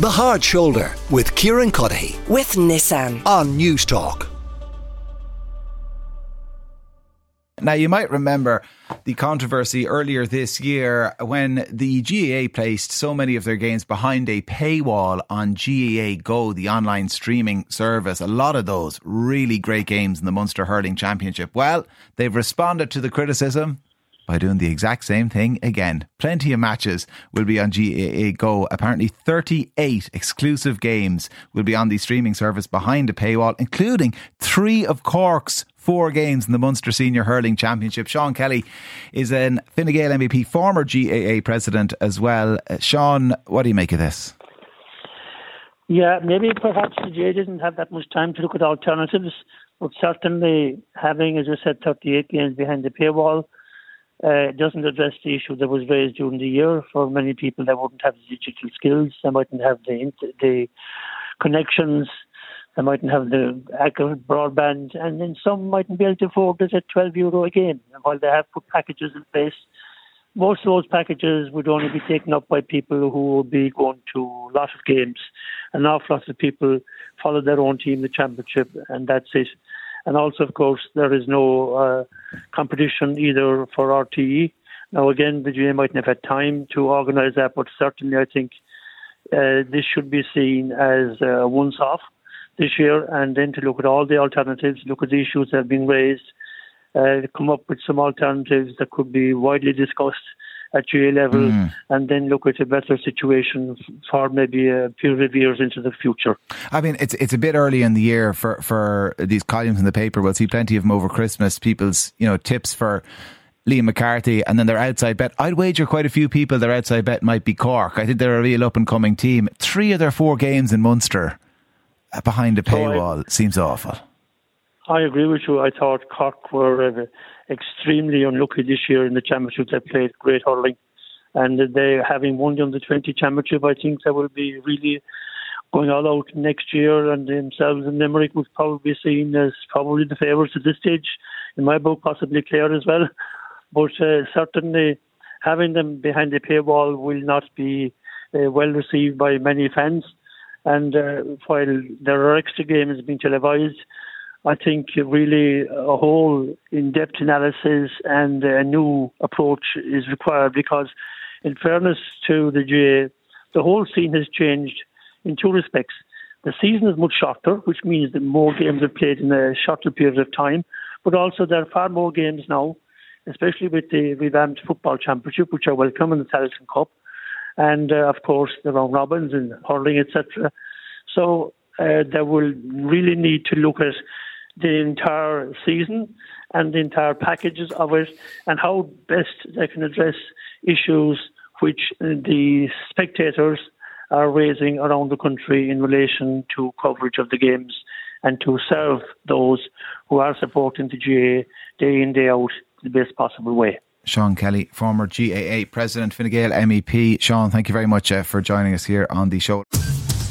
The Hard Shoulder with Kieran Cuddihy with Nissan. on Newstalk. Now, you might remember the controversy earlier this year when the GAA placed so many of their games behind a paywall on GAA Go, the online streaming service. A lot of those really great games in the Munster Hurling Championship. Well, they've responded to the criticism by doing the exact same thing again. Plenty of matches will be on GAA Go. Apparently, 38 exclusive games will be on the streaming service behind a paywall, including three of Cork's four games in the Munster Senior Hurling Championship. Seán Kelly is an Fine Gael MEP, former GAA president as well. Uh, Seán, what do you make of this? Yeah, maybe perhaps the GAA didn't have that much time to look at alternatives, but certainly having, as I said, 38 games behind the paywall uh, doesn't address the issue that was raised during the year. For many people, they wouldn't have the digital skills, they mightn't have the the connections, they mightn't have the accurate broadband, and then some mightn't be able to afford it at 12 euro a game. And while they have put packages in place, most of those packages would only be taken up by people who would be going to a lot of games. An awful lot of people follow their own team, the championship, and that's it. And also, of course, there is no uh, competition either for RTÉ. Now, again, the GAA mightn't have had time to organise that, but certainly I think uh, this should be seen as a once off this year and then to look at all the alternatives, look at the issues that have been raised, uh, come up with some alternatives that could be widely discussed at GAA level, Mm. and then look at a better situation for maybe a few of years into the future. I mean, it's it's a bit early in the year for, for these columns in the paper. We'll see plenty of them over Christmas. People's you know tips for Liam McCarthy, and then their outside bet. I'd wager quite a few people their outside bet might be Cork. I think they're a real up and coming team. Three of their four games in Munster uh, behind a I- paywall seems awful. I agree with you. I thought Cork were uh, extremely unlucky this year in the championship. They played great hurling, and they having won the under twenty championship, I think they will be really going all out next year. And themselves and Limerick would probably be seen as probably the favourites at this stage. In my book, possibly Clare as well. But uh, certainly, having them behind the paywall will not be uh, well received by many fans. And uh, while there are extra games being televised, I think really a whole in-depth analysis and a new approach is required because, in fairness to the GAA, the whole scene has changed in two respects. The season is much shorter, which means that more games are played in a shorter period of time, but also there are far more games now, especially with the revamped football championship, which are welcome in the Tailteann Cup, and uh, of course the round robins and hurling, etc. So uh, they will really need to look at the entire season and the entire packages of it and how best they can address issues which uh, the spectators are raising around the country in relation to coverage of the games and to serve those who are supporting the GAA day in, day out the best possible way. Seán Kelly, former GAA president, Fine MEP. Seán, thank you very much uh, for joining us here on the show.